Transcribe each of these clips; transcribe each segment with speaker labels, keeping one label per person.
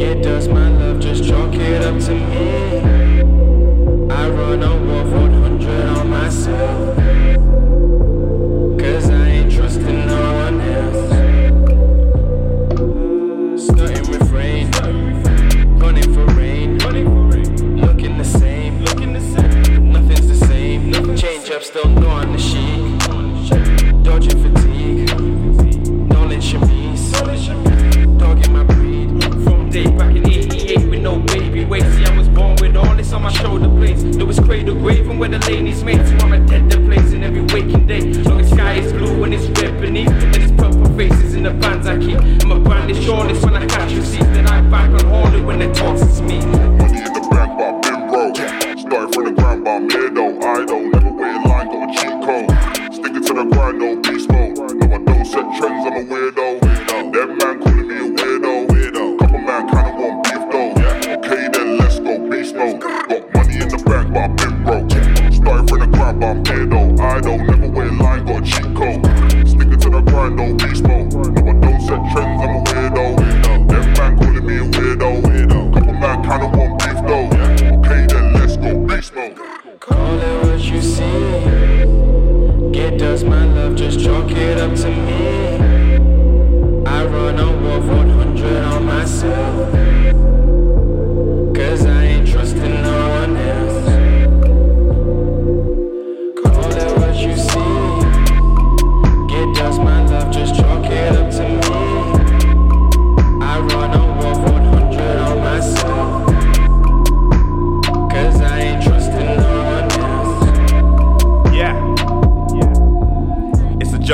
Speaker 1: Get dust, my love, just chalk it up to me. I run a war 100 on myself. Cause I ain't trusting no one else. Starting with rain, running for rain, looking the same, looking the same. Nothing's the same, nothing change up, still no on the my
Speaker 2: shoulder blades. There was cradle grave and where the ladies made. So I'm a dead the place in every waking day. Long as sky is blue and it's red beneath. Then it's purple faces in the bands I keep. I'm a brand shortlist when I catch receipts. Then I back on hold it when they talks it's me.
Speaker 3: The grind, no beast. No, I don't set trends, I'm a weirdo. Them man calling me a weirdo. Couple man kinda want beef though. Okay, then let's go beast mode.
Speaker 1: Call it what you see. Get dust, my love, just chalk it up to me. I run a war 100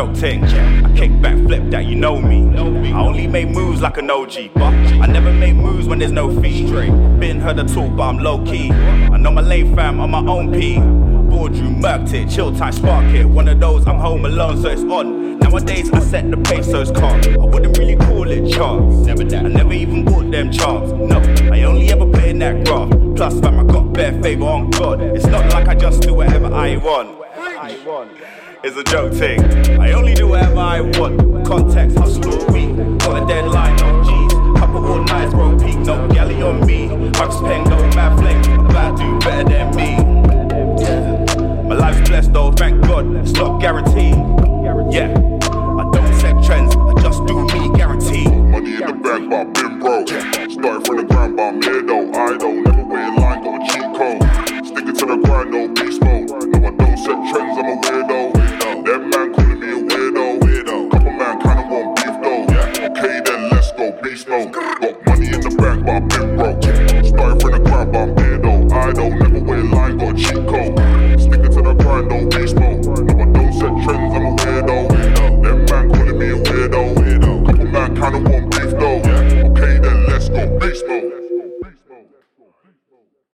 Speaker 4: It's a thing. I kick back, flip that, you know me. I only make moves like an OG, but I never make moves when there's no fee. Been heard of talk, but I'm low key. I know my lane fam on my own P. Boardroom, murked it, chill time, spark it. One of those, I'm home alone, so it's on. Nowadays, I set the pace, so it's calm. I wouldn't really call it chance. Never that. I never even bought them chance. No, I only ever play in that graph. Plus, fam, I got bare favor on God. It's not like I just do whatever I want. It's a joke thing. I only do whatever I want. Context, hustle all week. Got a deadline oh, on G's. Couple all nights, bro, peak. No galley on me. Max Pen going mad flame. About do better than me. My life's blessed though, thank God. It's not guaranteed. Yeah. I don't set trends, I just do me, guaranteed.
Speaker 3: Money in the bank, but I've been broke. Started from the ground, but I'm here though. I don't never wait in line, got a cheat code. Sticking to the grind, no beast mode. No, I don't go beast mode. Got money in the bank, but I've been.